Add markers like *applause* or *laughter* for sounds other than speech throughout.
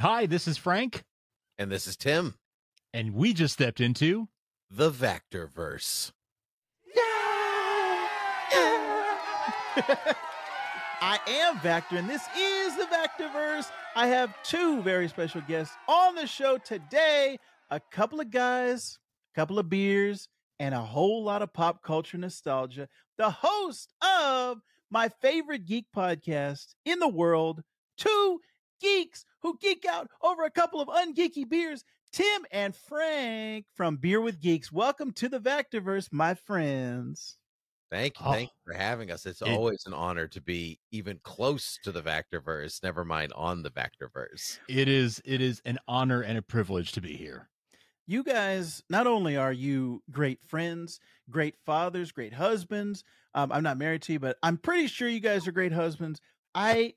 Hi, this is Frank, And this is Tim, and we just stepped into the Vactor-Verse. *laughs* I am Vactor, and this is the Vactor-Verse. I have two very special guests on the show today a couple of guys, a couple of beers, and a whole lot of pop culture nostalgia. The host of my favorite geek podcast in the world, two geeks who geek out over a couple of ungeeky beers. Tim and Frank from Beer with Geeks. Welcome to the Vactor-Verse, my friends. Thank you. Oh. Thank you for having us. It's It- always an honor to be even close to the Vactor-Verse, never mind on the Vactor-Verse. it is it is an honor and a privilege to be here. you guys not only are you great friends great fathers great husbands um, i'm not married to you but i'm pretty sure you guys are great husbands i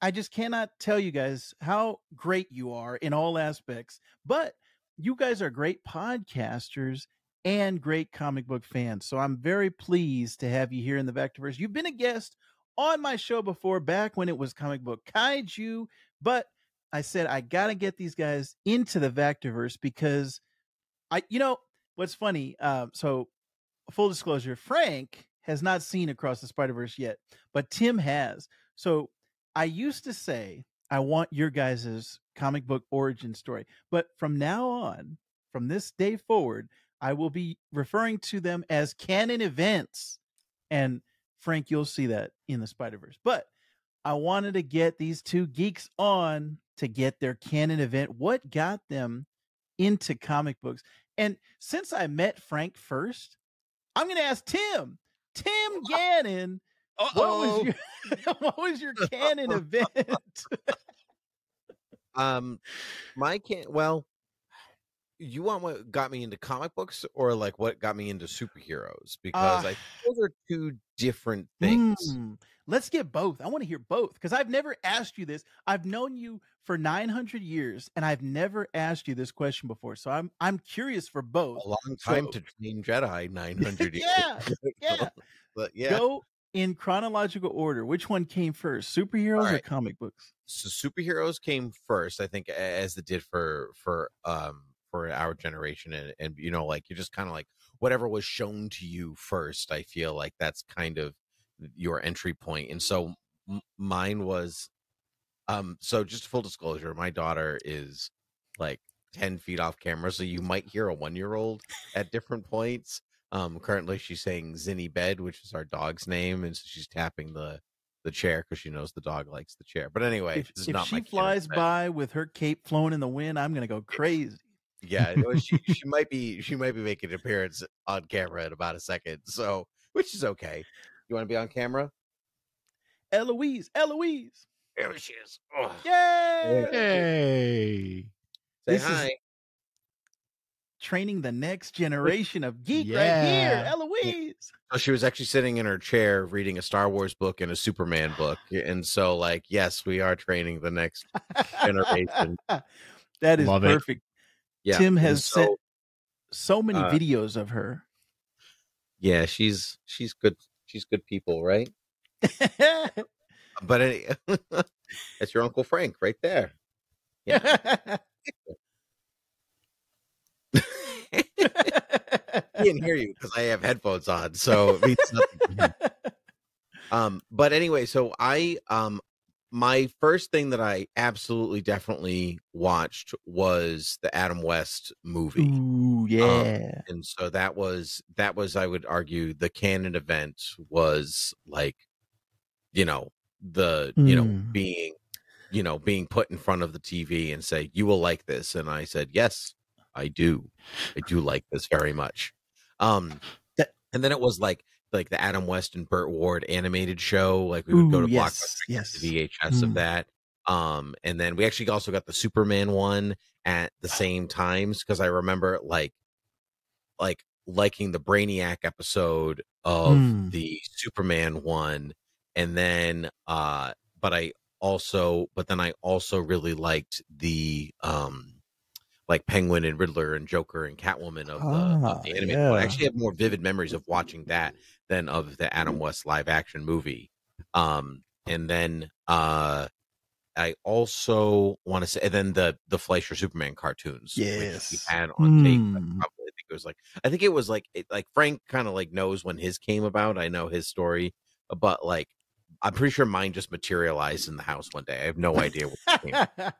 i just cannot tell you guys how great you are in all aspects but you guys are great podcasters and great comic book fans so i'm very pleased to have you here in the Vactor-Verse you've been a guest on my show before back when it was comic book kaiju but I said I gotta get these guys into the Vactor-Verse because I, you know, what's funny. Um, so full disclosure, Frank has not seen Across the Spider Verse yet, but Tim has. So I used to say I want your guys' comic book origin story, but from now on, from this day forward, I will be referring to them as canon events. And Frank, you'll see that in the Spider Verse, but. I wanted to get these two geeks on to get their canon event. What got them into comic books? And since I met Frank first, I'm going to ask Tim. Tim *laughs* Gannon, what was your *laughs* *laughs* what was your canon event? *laughs* Um, my can well, you want what got me into comic books or like what got me into superheroes? Because Uh, I those are two different things. Hmm. Let's get both. I want to hear both because I've never asked you this. I've known you for 900 years and I've never asked you this question before. So I'm I'm curious for both. A long time So- to train Jedi, nine hundred years. Yeah, yeah. but yeah. Go in chronological order. Which one came first, superheroes or comic books? so superheroes came first i think as it did for for um for our generation and and you know like you're just kind of like whatever was shown to you first i feel like that's kind of your entry point and so m- mine was um so just full disclosure my daughter is like 10 feet off camera so you might hear a one year old at different points um currently she's saying zinny bed which is our dog's name and so she's tapping the the chair because she knows the dog likes the chair but anyway if this is if not she my flies event. by with her cape flowing in the wind, I'm gonna go crazy. yeah no, she, she might be she might be making an appearance on camera in about a second so which is okay you want to be on camera Eloise, Eloise, there she is oh, yay! Hey. say This is- hi Training the next generation of geek right here, Eloise. So she was actually sitting in her chair reading a Star Wars book and a Superman book. And so, like, yes, we are training the next generation. *laughs* that is Love it. perfect. Yeah. Tim has so, sent so many uh, videos of her. Yeah, she's she's good. She's good people, right? *laughs* But any, *laughs* that's your Uncle Frank right there. He didn't hear you because I have headphones on, so it means nothing um but anyway so i um my first thing that i absolutely definitely watched was the adam west movie Ooh, yeah. and so that was that was i would argue the canon event was like you know the you know Mm. being you know being put in front of the tv and say you will like this and i said yes i do i do like this very much um That- and then it was like like the adam west and burt ward animated show like we would go to yes, blockbuster yes. the VHS of Mm. that. Um, and then we actually also got the Superman one at the same times because I remember like like liking the Brainiac episode of Mm. the Superman one, and then uh, but I also but then I also really liked the um like Penguin and Riddler and Joker and Catwoman of the, Ah, of the animated one. I actually have more vivid memories of watching that than of the Adam West live action movie. Um, and then uh, I also want to say, and then the the Fleischer Superman cartoons, which we Yes. had on tape. I Mm. Probably, I think it was like, I think it was like, it, like Frank kind of like knows when his came about. I know his story, but like, I'm pretty sure mine just materialized in the house one day. I have no idea what *laughs*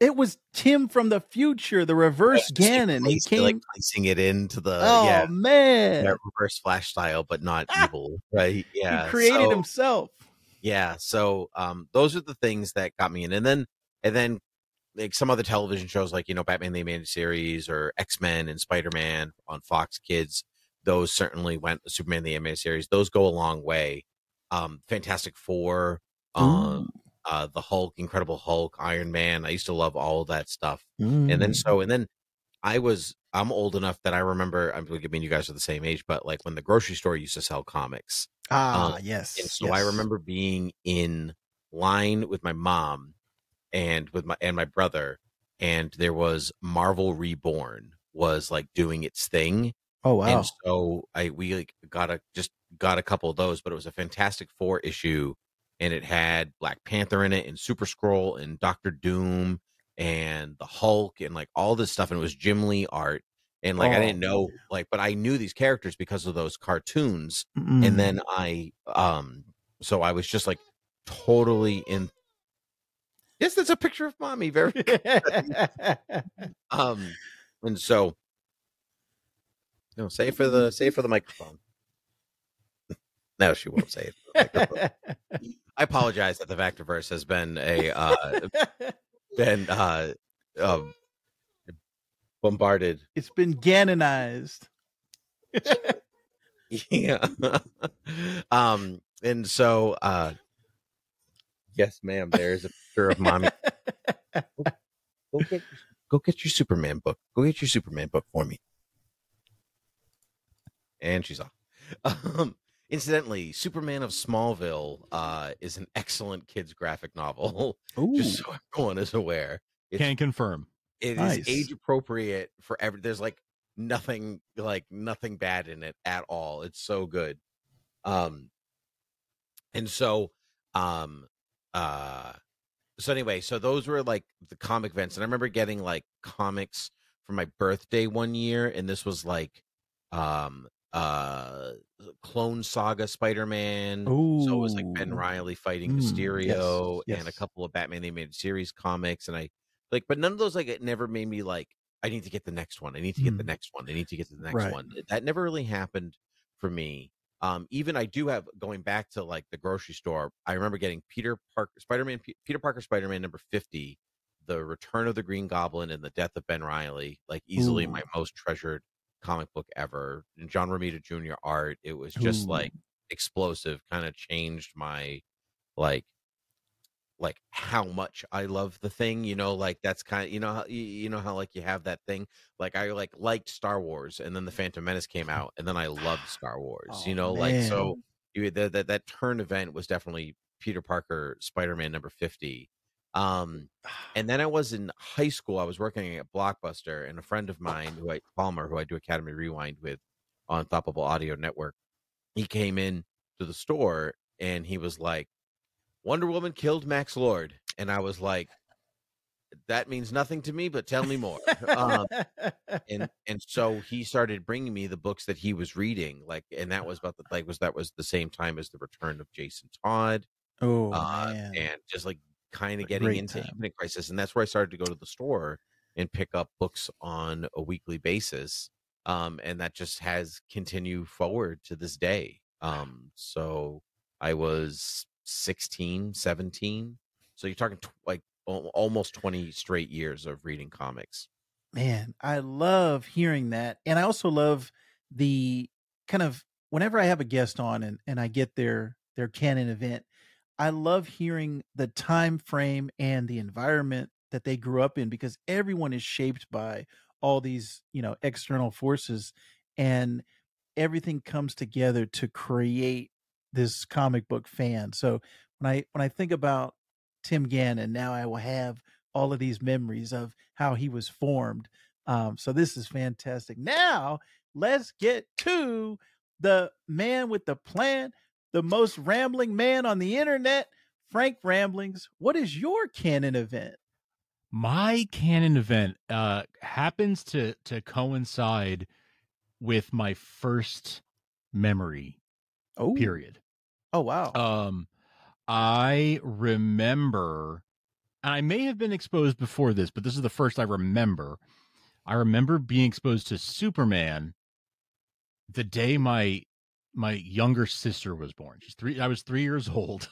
it was Tim from the future, the reverse like, Gannon. He placing- like came. placing it into the oh yeah, man, that reverse flash style, but not evil, right? Yeah, he created so- himself. yeah so um those are the things that got me in and then and then like some other television shows like you know batman the animated series or x-men and spider-man on fox kids those certainly went superman the animated series those go a long way um fantastic four um uh the hulk incredible hulk iron man i used to love all of that stuff and then Mm. so and then i was i'm old enough that i remember i mean you guys are the same age but like when the grocery store used to sell comics ah um, yes. and so I remember being in line with my mom and with my and my brother, and there was Marvel Reborn was like doing its thing, Oh wow. and so I we like got a just got a couple of those, but it was a Fantastic Four issue, and it had Black Panther in it, and Super Skrull, and Doctor Doom, and the Hulk, and like all this stuff, and it was Jim Lee art. And like I Oh. didn't know, like, but I knew these characters because of those cartoons Mm. and then I um so I was just like totally in Yes, that's a picture of mommy very *laughs* *laughs* um and so no say for the say for the microphone. *laughs* no, she won't say it. For the microphone. I apologize that the Vactor-Verse has been a uh *laughs* been uh um bombarded. it's been Ganonized. *laughs* Yeah. *laughs* um and so uh yes ma'am there's a picture of mommy go get go get your superman book go get your superman book for me and she's off um incidentally superman of smallville uh is an excellent kids graphic novel *laughs* Ooh. just so everyone is aware it's Can confirm. it is Nice. age appropriate for every there's like nothing like nothing bad in it at all it's so good um and so um uh so anyway so those were like the comic events and i remember getting like comics for my birthday one year and this was like um uh clone saga spider-man so it was like ben riley fighting Mm, yes, mysterio and a couple of batman animated series comics and i like but none of those like it never made me like i need to get the next one i need to get the Mm. next one i need to get to the next Right. one that never really happened for me um even i do have going back to like the grocery store i remember getting peter parker spider-man P- peter parker spider-man number 50 the return of the green goblin and the death of ben riley like easily Ooh. my most treasured comic book ever and john romita jr art it was just Ooh. like explosive kind of changed my like like how much I love the thing, you know, like that's kind of you know how you, you know how like you have that thing like I like liked Star Wars and then the Phantom Menace came *laughs* out and then I loved Star Wars, Oh, you know, like so you that that that turn event was definitely Peter Parker Spider-Man number 50. Um and then I was in high school, I was working at Blockbuster and a friend of mine who I Palmer who I do Academy Rewind with on Thoppable Audio Network, he came in to the store and he was like Wonder Woman killed Max Lord. And I was like, that means nothing to me, but tell me more. *laughs* um, and *laughs* and so he started bringing me the books that he was reading, like, and that was about the like was that was the same time as the return of Jason Todd, oh uh, and just like kind of getting into time. Infinite Crisis, and that's where I started to go to the store and pick up books on a weekly basis, um, and that just has continued forward to this day. Um, so I was 16, 17. So you're talking tw- like al- almost 20 straight years of reading comics. Man, I love hearing that. And I also love the kind of whenever I have a guest on and, and I get their their canon event, I love hearing the time frame and the environment that they grew up in because everyone is shaped by all these, you know, external forces and everything comes together to create this comic book fan. So when I when I think about Tim Gannon, now I will have all of these memories of how he was formed. Um, so this is fantastic. Now let's get to the man with the plan, the most rambling man on the internet, Frank Ramblings, what is your canon event? My canon event uh happens to to coincide with my first memory Oh, period. Oh, wow. Um, I remember, and I may have been exposed before this, but this is the first I remember. I remember being exposed to Superman the day my my younger sister was born. She's three. I was three years *laughs* old,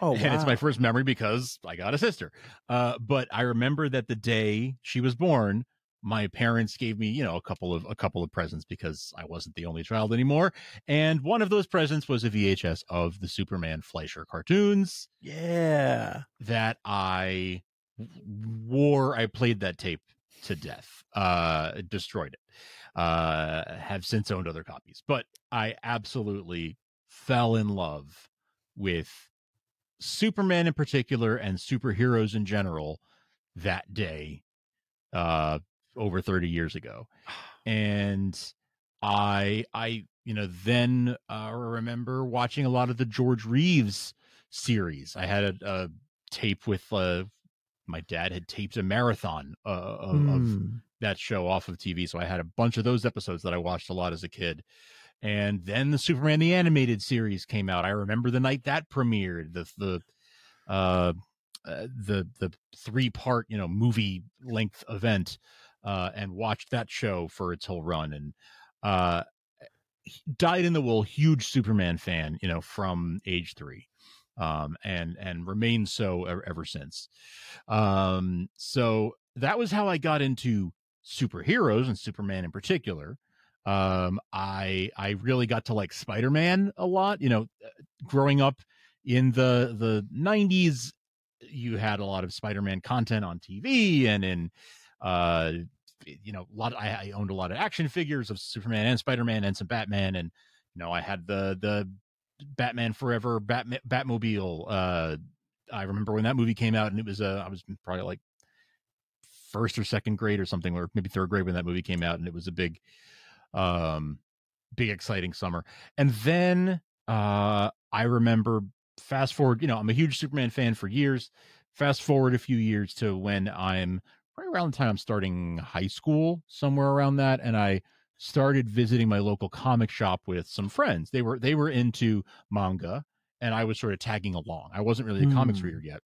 oh, and it's my first memory because I got a sister. Uh, but I remember that the day she was born, my parents gave me, you know, a couple of a couple of presents because I wasn't the only child anymore. And one of those presents was a VHS of the Superman Fleischer cartoons Yeah. that I wore. I played that tape to death. Uh, destroyed it. Uh, have since owned other copies, but I absolutely fell in love with Superman in particular and superheroes in general that day, uh, over 30 years ago. *sighs* And I, I, you know, then uh, remember watching a lot of the George Reeves series. I had a, a tape with, uh, my dad had taped a marathon uh, of, of Hmm. That show off of TV. So I had a bunch of those episodes that I watched a lot as a kid. And then the Superman the animated series came out. I remember the night that premiered. The the uh, uh the the three part you know movie length event, uh, and watched that show for its whole run. And uh, dyed in the wool, huge Superman fan. You know from age three. Um, and and remained so ever, ever since. Um, so that was how I got into superheroes and Superman in particular. Um, I I really got to like Spider Man a lot. You know, uh, growing up in the the '90s, you had a lot of Spider Man content on TV and in uh you know a lot I, I owned a lot of action figures of superman and spider-man and some batman and you know i had the the batman forever batman batmobile uh i remember when that movie came out and it was uh i was probably like first or second grade or something or maybe third grade when that movie came out and it was a big um big exciting summer. And then uh i remember fast forward you know i'm a huge superman fan for years. Fast forward a few years to when i'm right around the time i'm starting high school somewhere around that and i started visiting my local comic shop with some friends. They were they were into manga and i was sort of tagging along. I wasn't really a comics Hmm. reader yet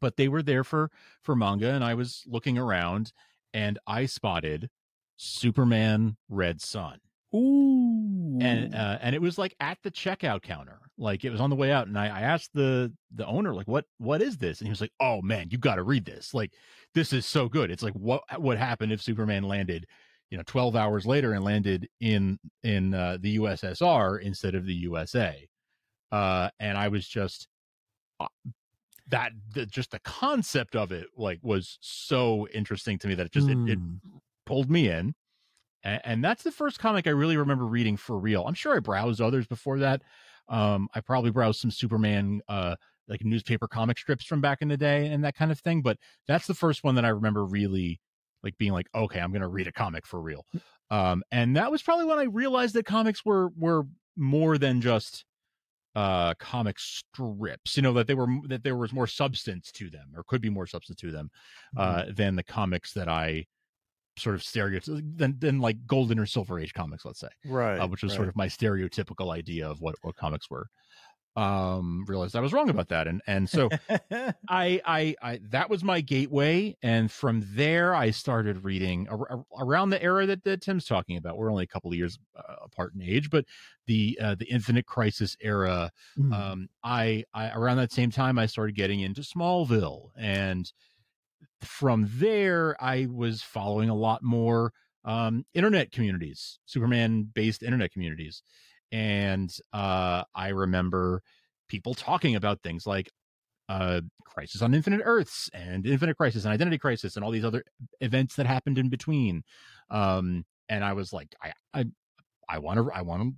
but they were there for for manga and i was looking around and i spotted superman red sun. Ooh. and uh, and it was like at the checkout counter. Like it was on the way out and I, I asked the the owner like what what is this? And he was like oh man you got to read this. Like this is so good. It's like what what happened if superman landed you know 12 hours later and landed in in uh, the ussr instead of the usa uh and i was just uh, that the, just the concept of it like was so interesting to me that it just it, it Hmm. pulled me in and, and that's the first comic I really remember reading for real. I'm sure I browsed others before that. Um, I probably browsed some Superman, uh, like newspaper comic strips from back in the day and that kind of thing. But that's the first one that I remember really like being like, okay, I'm going to read a comic for real. Um, and that was probably when I realized that comics were, were more than just, uh, comic strips, you know, that they were, that there was more substance to them or could be more substance to them, uh, than the comics that I, sort of stereotype than than like golden or silver age comics let's say right. uh, which was right. sort of my stereotypical idea of what what comics were um realized i was wrong about that. And and so *laughs* I, I i that was my gateway. And from there i started reading ar- around the era that, that tim's talking about. We're only a couple of years uh, apart in age but the uh, the infinite crisis era Hmm. um I, I around that same time i started getting into smallville. And from there i was following a lot more um internet communities superman based internet communities and uh i remember people talking about things like uh crisis on infinite earths and infinite crisis and identity crisis and all these other events that happened in between um and i was like i i i want to i want to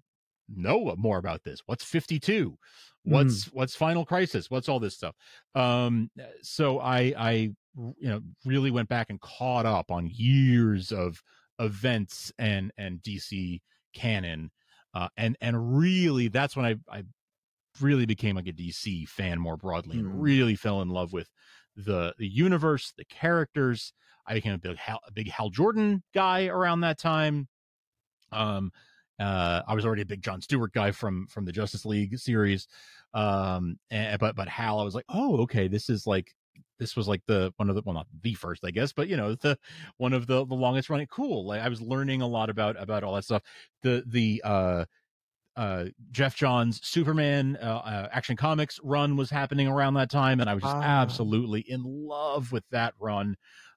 know more about this. What's 52 what's what's final crisis? What's all this stuff? Um so i i you know really went back and caught up on years of events and and dc canon uh and and really that's when i i really became like a DC fan more broadly Mm. and really fell in love with the the universe, the characters. I became a big Hal, a big Hal Jordan guy around that time. Um, uh, I was already a big John Stewart guy from from the Justice League series. Um, and, but but Hal, I was like, oh, okay, this is like this was like the one of the well not the first i guess but you know the one of the the longest running cool like i was learning a lot about about all that stuff the the uh uh jeff johns superman uh, uh action comics run was happening around that time and i was just Ah. absolutely in love with that run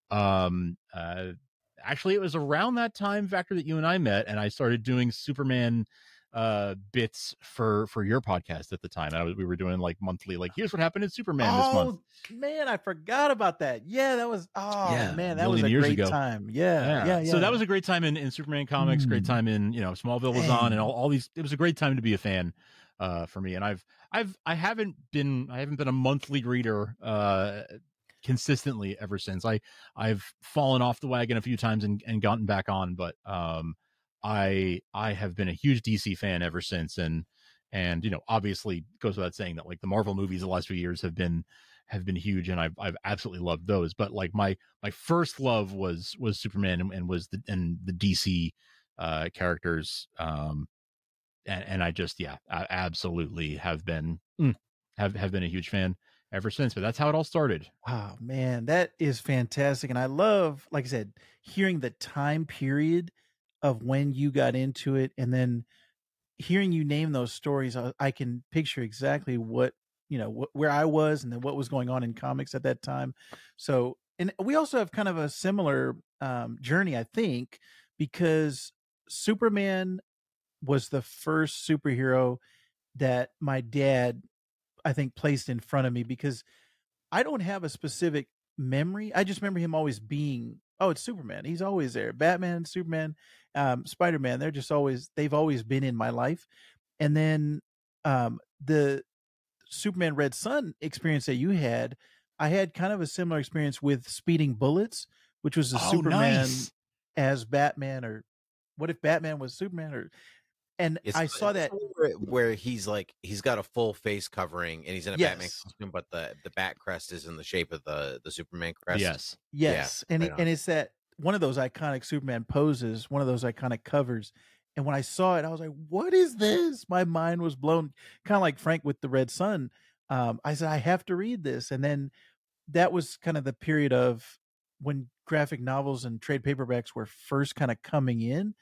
um uh actually it was around that time Vactor that you and i met and i started doing superman uh bits for for your podcast at the time I was, we were doing like monthly like here's what happened in superman this month Oh, man, I forgot about that. Yeah, that was oh Yeah, man, that was a years great ago. time. Yeah, yeah, yeah. So that was a great time in, in Superman comics, great Mm. time in, you know, Smallville was on and all, all these it was a great time to be a fan uh for me. And I've I've I haven't been I haven't been a monthly reader uh consistently ever since. I I've fallen off the wagon a few times and, and gotten back on, but um I I have been a huge DC fan ever since and and you know obviously goes without saying that like the Marvel movies the last few years have been have been huge and I've I've absolutely loved those but like my my first love was was Superman and, and was the and the DC uh characters um and, and I just yeah I absolutely have been mm, have have been a huge fan ever since but that's how it all started Oh man, that is fantastic. And I love, like I said, hearing the time period of when you got into it and then hearing you name those stories, I, I can picture exactly what, you know, wh- where I was and then what was going on in comics at that time. So, and we also have kind of a similar um, journey, I think, because Superman was the first superhero that my dad, I think, placed in front of me because I don't have a specific memory. I just remember him always being, oh, it's Superman. He's always there. Batman, Superman, um, Spider Man. They're just always they've always been in my life. And then um, the Superman Red Sun experience that you had, I had kind of a similar experience with Speeding Bullets, which was a Oh, Superman nice. as Batman, or what if Batman was Superman, or and It's- I saw that. where, he's like he's got a full face covering and he's in a Batman costume, but the the bat crest is in the shape of the the Superman crest. yes Yes, and right it, and it's that one of those iconic Superman poses, one of those iconic covers. And when I saw it, I was like, "What is this?" My mind was blown, kind of like Frank with the Red Sun. Um, I said, "I have to read this," and then that was kind of the period of when graphic novels and trade paperbacks were first kind of coming in.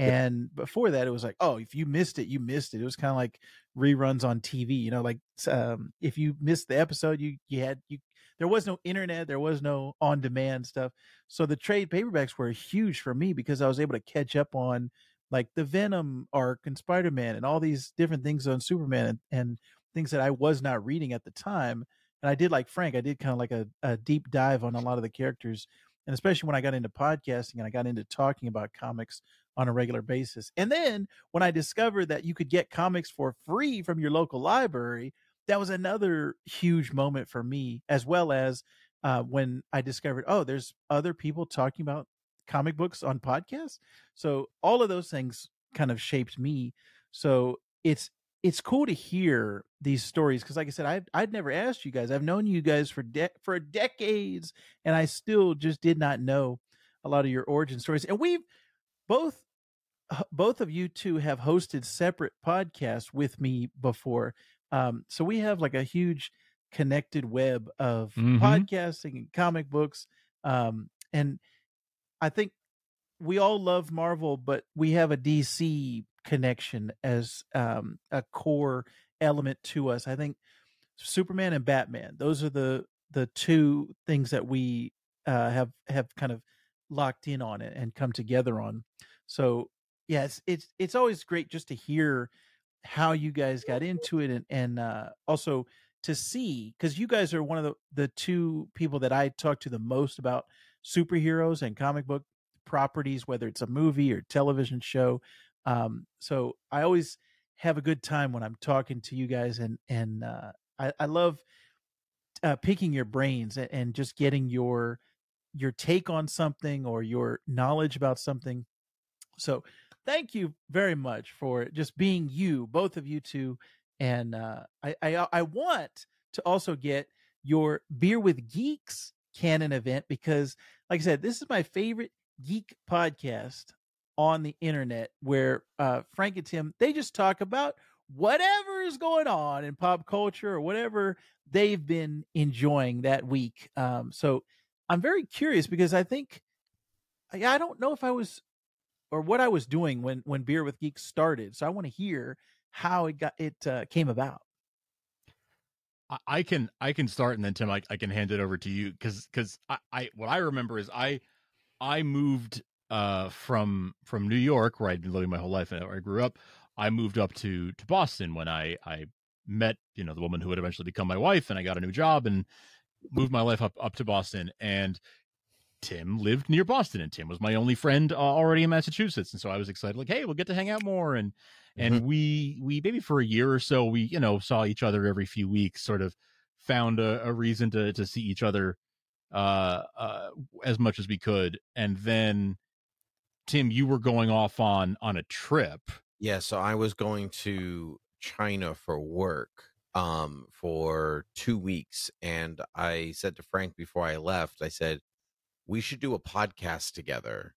And before that, it was like, oh, if you missed it, you missed it. It was kind of like reruns on TV. You know, like um, if you missed the episode, you you had you there was no internet, there was no on demand stuff. So the trade paperbacks were huge for me because I was able to catch up on like the Venom arc and Spider Man and all these different things on Superman and, and things that I was not reading at the time. And I did like Frank, I did kind of like a, a deep dive on a lot of the characters. And especially when I got into podcasting and I got into talking about comics on a regular basis. And then when I discovered that you could get comics for free from your local library, that was another huge moment for me, as well as uh, when I discovered, oh, there's other people talking about comic books on podcasts. So all of those things kind of shaped me. So it's it's cool to hear these stories because, like I said, I I'd never asked you guys. I've known you guys for de- for decades, and I still just did not know a lot of your origin stories. And we've both both of you two have hosted separate podcasts with me before. Um, so we have like a huge connected web of Mhm. podcasting and comic books. Um, and I think we all love Marvel, but we have a DC connection as um, a core element to us. I think Superman and Batman; those are the the two things that we uh, have have kind of locked in on it and come together on. So yeah, it's it's it's always great just to hear how you guys got into it and and uh, also to see because you guys are one of the the two people that I talk to the most about superheroes and comic book properties, whether it's a movie or television show. Um, so I always have a good time when I'm talking to you guys, and and uh, I, I love uh, picking your brains and, and just getting your your take on something or your knowledge about something. So thank you very much for just being you, both of you two, and uh, I, I I want to also get your beer with geeks canon event because, like I said, this is my favorite geek podcast on the internet where uh, Frank and Tim they just talk about whatever is going on in pop culture or whatever they've been enjoying that week. Um, so I'm very curious because I think I, don't know if I was or what I was doing when when Beer with Geeks started. So I want to hear how it got it uh, came about. I- I can I can start and then Tim I, I can hand it over to you because because I, I what I remember is I I moved uh from from New York where I'd been living my whole life and where I grew up I moved up to to Boston when I I met you know the woman who would eventually become my wife and I got a new job and moved my life up up to Boston and Tim lived near Boston and Tim was my only friend uh, already in Massachusetts and so I was excited like hey we'll get to hang out more and and we we maybe for a year or so we you know saw each other every few weeks sort of found a, a reason to to see each other uh uh as much as we could and then tim you were going off on on a trip. Yeah, so I was going to China for work um for 2 weeks and I said to Frank before I left, I said we should do a podcast together.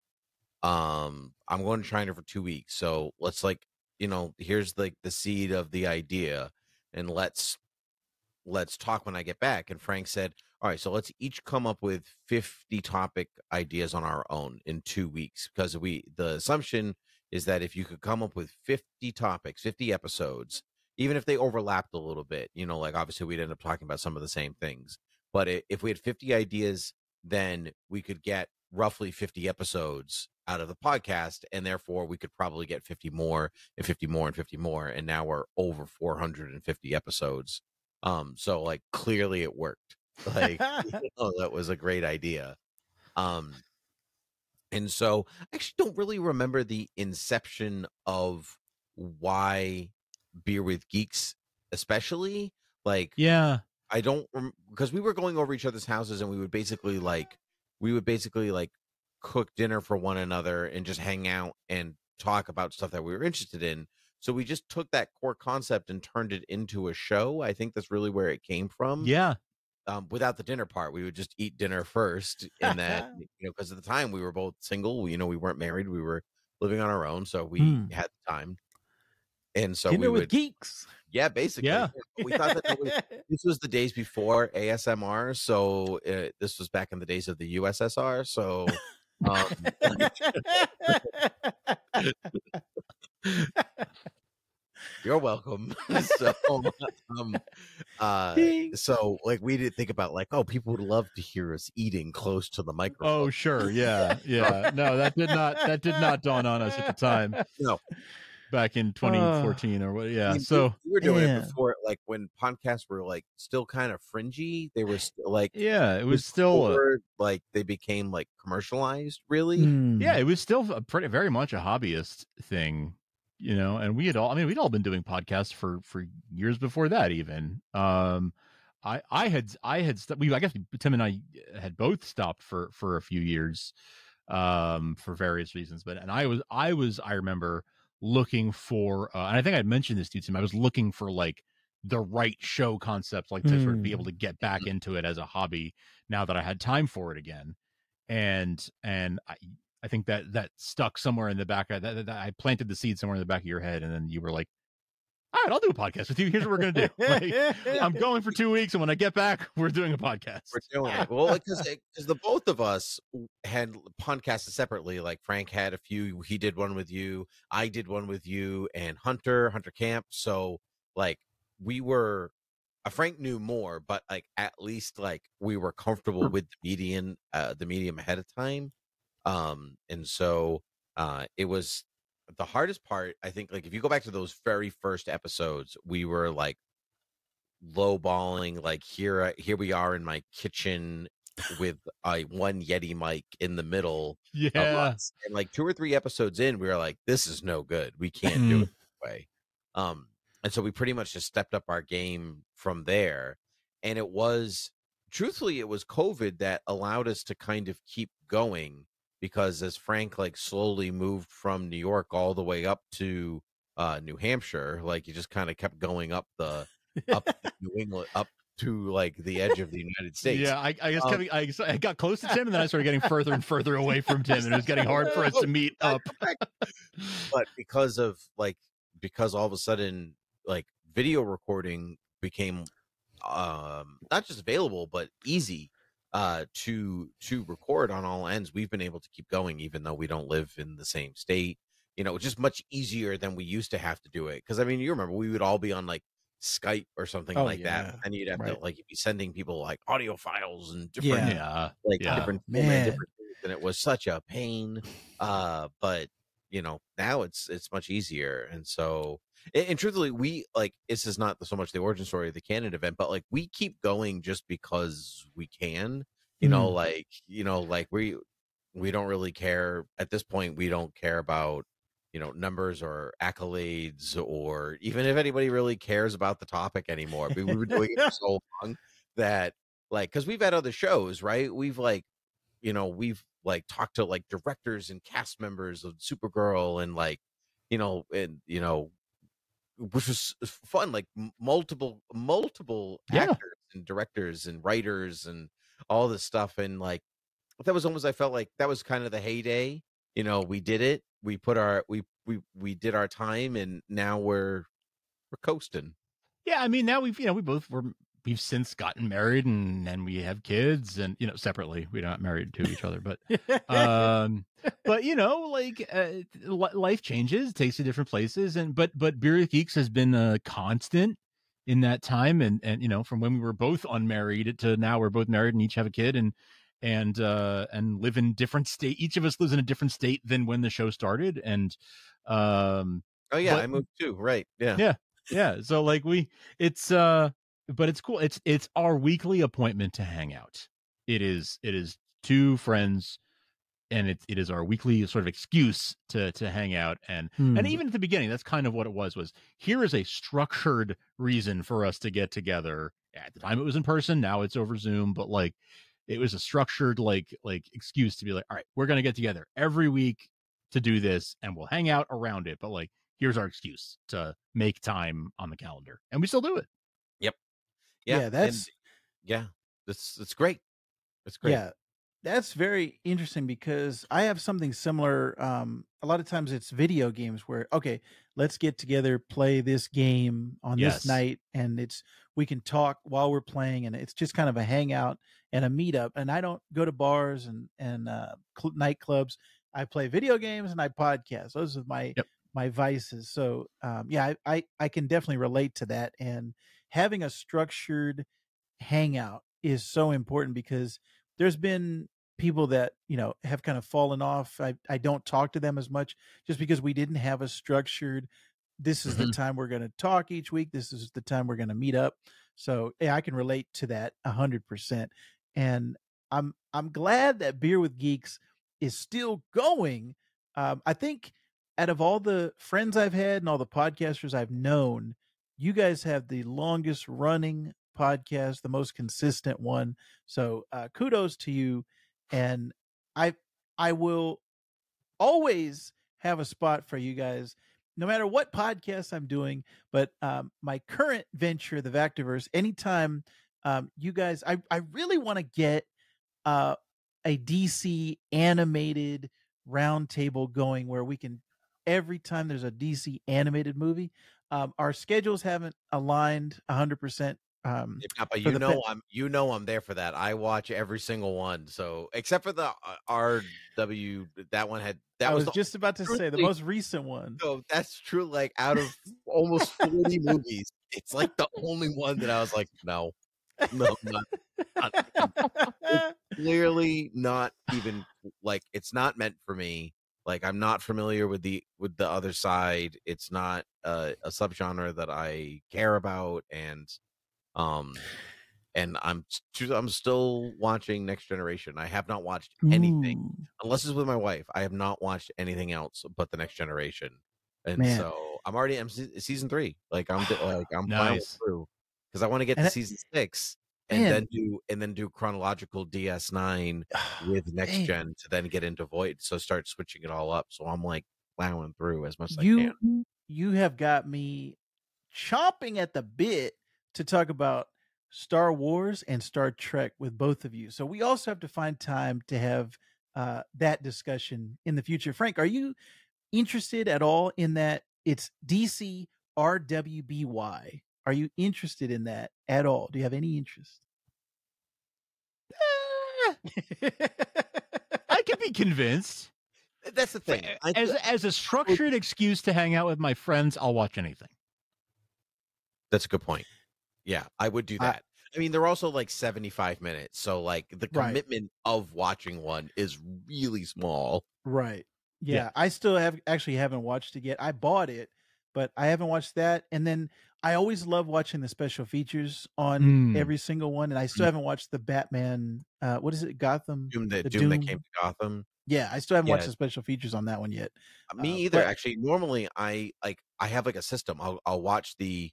Um I'm going to China for 2 weeks. So let's like, you know, here's like the seed of the idea and let's let's talk when I get back and Frank said, "All right, so let's each come up with 50 topic ideas on our own in 2 weeks because we the assumption is that if you could come up with 50 topics, 50 episodes, even if they overlapped a little bit, you know, like obviously we'd end up talking about some of the same things. But if we had 50 ideas, then we could get roughly 50 episodes out of the podcast. And therefore we could probably get 50 more and 50 more and 50 more. And now we're over 450 episodes. Um, so like clearly it worked. *laughs* Like, *laughs* oh, that was a great idea. Um, and so I actually don't really remember the inception of why beer with geeks, especially like yeah I don't because we were going over each other's houses and we would basically like we would basically like cook dinner for one another and just hang out and talk about stuff that we were interested in. So we just took that core concept and turned it into a show. I think that's really where it came from yeah um, without the dinner part. We would just eat dinner first, and then *laughs* you know, because at the time we were both single. You know, we weren't married. We were living on our own, so we Hmm. had time. And so Dinner we with would, geeks. yeah, basically, Yeah. we thought that it was, *laughs* this was the days before ASMR. So uh, this was back in the days of the USSR. So. Um, *laughs* *laughs* you're welcome. so, um, uh, so like we didn't think about like, oh, people would love to hear us eating close to the microphone. oh sure yeah yeah no that did not that did not dawn on us at the time No. Back in 2014 or what I yeah mean, we- so we were doing Yeah. it before, like when podcasts were like still kind of fringy. They were still like yeah it was still a, like they became like commercialized. Really, Hmm. yeah it was still a pretty very much a hobbyist thing you know and we had all i mean we'd all been doing podcasts for for years before that even um i i had i had st- we i guess tim and i had both stopped for for a few years um for various reasons but and i was i was i remember looking for uh, and i think i mentioned this to you tim i was looking for like the right show concept like to sort of be able to get back into it as a hobby now that i had time for it again and and i I think that that stuck somewhere in the back. That, that, that I planted the seed somewhere in the back of your head, and then you were like, "All right, I'll do a podcast with you. Here's what we're gonna do. *laughs* Like, I'm going for two weeks, and when I get back, we're doing a podcast." we're doing it. Well, because because the both of us had podcasts separately. Like Frank had a few. He did one with you. I did one with you, and Hunter Hunter Camp. So like we were. Uh, Frank knew more, but like at least like we were comfortable with the median, uh, the medium ahead of time. Um, and so uh, it was the hardest part. I think like if you go back to those very first episodes, we were like lowballing like here here we are in my kitchen with a one yeti mic in the middle Yeah, and like two or three episodes in we were like this is no good. We can't do it this way. Um and so we pretty much just stepped up our game from there and it was truthfully it was covid that allowed us to kind of keep going because as frank like slowly moved from new york all the way up to uh New Hampshire. Like he just kind of kept going up the up to *laughs* New England up to like the edge of the United States. Yeah, I, I guess Um, Kevin, I, I got close to Tim, and then I started getting further and further away from *laughs* Tim, and it was getting hard for us to meet up. but because of like because all of a sudden like video recording became um not just available but easy uh to to record on all ends we've been able to keep going even though we don't live in the same state you know just much easier than we used to have to do it because i mean you remember we would all be on like skype or something Oh, like that and you'd have to like you'd be sending people like audio files and different Yeah. Yeah, like Yeah. different Man. man. different things, and it was such a pain uh but you know now it's it's much easier and so and, and truthfully we like this is not so much the origin story of the canon event but like we keep going just because we can you know Mm. like you know like we we don't really care at this point we don't care about you know numbers or accolades or even if anybody really cares about the topic anymore we, we've been doing it for *laughs* so long that like because we've had other shows right we've like you know we've like talked to like directors and cast members of supergirl and like you know and you know which was fun like multiple multiple Yeah. actors and directors and writers and all this stuff and like that was almost i felt like that was kind of the heyday you know we did it we put our we we we did our time and now we're we're coasting yeah. I mean, now we've you know we both were we've since gotten married, and and we have kids, and you know separately. We're not married to each other, but um but you know like uh, life changes takes you different places and but but beer geeks has been a constant in that time and and you know from when we were both unmarried to now we're both married and each have a kid and and uh and live in different state each of us lives in a different state than when the show started and um oh yeah But- i moved too right yeah Yeah. yeah so like we it's uh but it's cool it's it's our weekly appointment to hang out. It is it is two friends and it, it is our weekly sort of excuse to to hang out and Hmm. and even at the beginning that's kind of what it was was here is a structured reason for us to get together. At the time it was in person now it's over zoom but like it was a structured like like excuse to be like all right we're gonna get together every week to do this and we'll hang out around it but like here's our excuse to make time on the calendar and we still do it yeah, Yeah, and- that's- yeah that's it's great it's great Yeah, that's very interesting because I have something similar. Um, a lot of times it's video games where okay, let's get together, play this game on Yes. this night, and it's we can talk while we're playing, and it's just kind of a hangout and a meetup. And I don't go to bars and and uh, cl- nightclubs. I play video games and I podcast. Those are my Yep. my vices. So um, yeah, I, I I can definitely relate to that. And having a structured hangout is so important because there's been people that you know have kind of fallen off. I i don't talk to them as much just because we didn't have a structured this is the time we're going to talk each week. This is the time we're going to meet up. So yeah i can relate to that a hundred percent. And i'm i'm glad that beer with geeks is still going. Um i think out of all the friends i've had and all the podcasters i've known you guys have the longest running podcast the most consistent one so uh kudos to you and i i will always have a spot for you guys no matter what podcast i'm doing but um my current venture the Vactor-Verse anytime um you guys i i really want to get uh a dc animated roundtable going where we can every time there's a dc animated movie um our schedules haven't aligned 100% um If not, but you know fa- I'm you know I'm there for that. I watch every single one. So except for the uh, RW, that one had that i was the, just about to say the most recent one so that's true. Like out of *laughs* almost 40 movies, it's like the only one that I was like, no, no, not, not- *laughs* clearly not even like it's not meant for me. Like I'm not familiar with the with the other side. It's not uh, a subgenre that I care about, and um, and I'm I'm still watching Next Generation. I have not watched anything Ooh. unless it's with my wife. I have not watched anything else but the Next Generation, and Man. so I'm already I'm se- season three. Like I'm like I'm Nice. through because I want to get And to that- season six and Man. then do and then do chronological DS9 *sighs* with next Man. gen to then get into Void. So start switching it all up. So I'm like plowing through as much as I you can. you have got me chomping at the bit to talk about Star Wars and Star Trek with both of you. So we also have to find time to have uh, that discussion in the future. Frank, are you interested at all in that? It's DC RWBY. Are you interested in that at all? Do you have any interest? Ah! I could be *laughs* convinced. That's the thing. I, As as a structured excuse to hang out with my friends, I'll watch anything. that's a good point. Yeah, I would do that. I, mean, they're also like 75 minutes. So, like, the Right. commitment of watching one is really small. Right. Yeah, Yeah. I still have actually haven't watched it yet. I bought it, but I haven't watched that. And then I always love watching the special features on Mm. every single one. And I still haven't watched the Batman. Uh, what is it? Gotham. Doom that The Doom, that came to Gotham. Yeah, I still haven't watched the special features on that one yet. Me Uh, either. but- Actually, normally I like I have like a system. I'll I'll watch the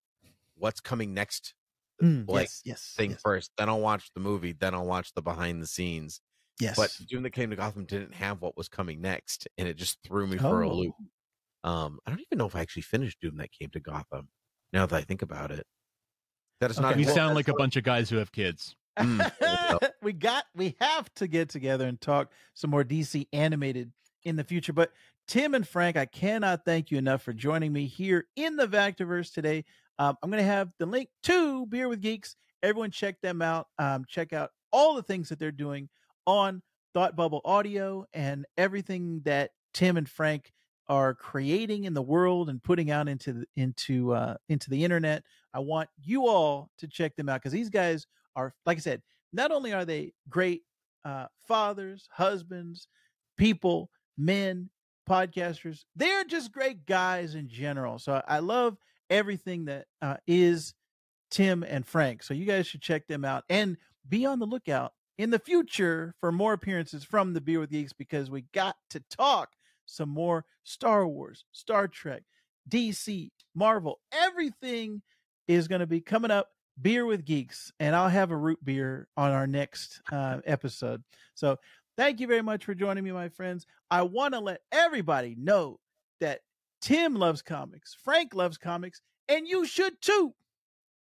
what's coming next Mm, like, yes, yes, thing yes, first, then I'll watch the movie, then I'll watch the behind the scenes. yes. But Doom that came to Gotham didn't have what was coming next, and it just threw me for a Oh. loop. Um, I don't even know if I actually finished Doom that came to Gotham. Now that I think about it, that is not. Okay. We well, sound that's like a bunch of guys who have kids. *laughs* Mm, we *laughs* we got we have to get together and talk some more DC animated in the future. But Tim and Frank, I cannot thank you enough for joining me here in the Vactorverse today. Um, I'm going to have the link to Beer with Geeks. Everyone, check them out. Um, check out all the things that they're doing on Thought Bubble Audio and everything that Tim and Frank are creating in the world and putting out into the, into uh, into the internet. I want you all to check them out because these guys are, like I said, not only are they great uh, fathers, husbands, people, men, podcasters, they're just great guys in general. So I love everything that uh, is Tim and Frank. So you guys should check them out and be on the lookout in the future for more appearances from the Beer with Geeks because we got to talk some more Star Wars, Star Trek, DC, Marvel, everything is going to be coming up beer with geeks and i'll have a root beer on our next uh, *laughs* episode. So thank you very much for joining me my friends. I want to let everybody know that tim loves comics frank loves comics and you should too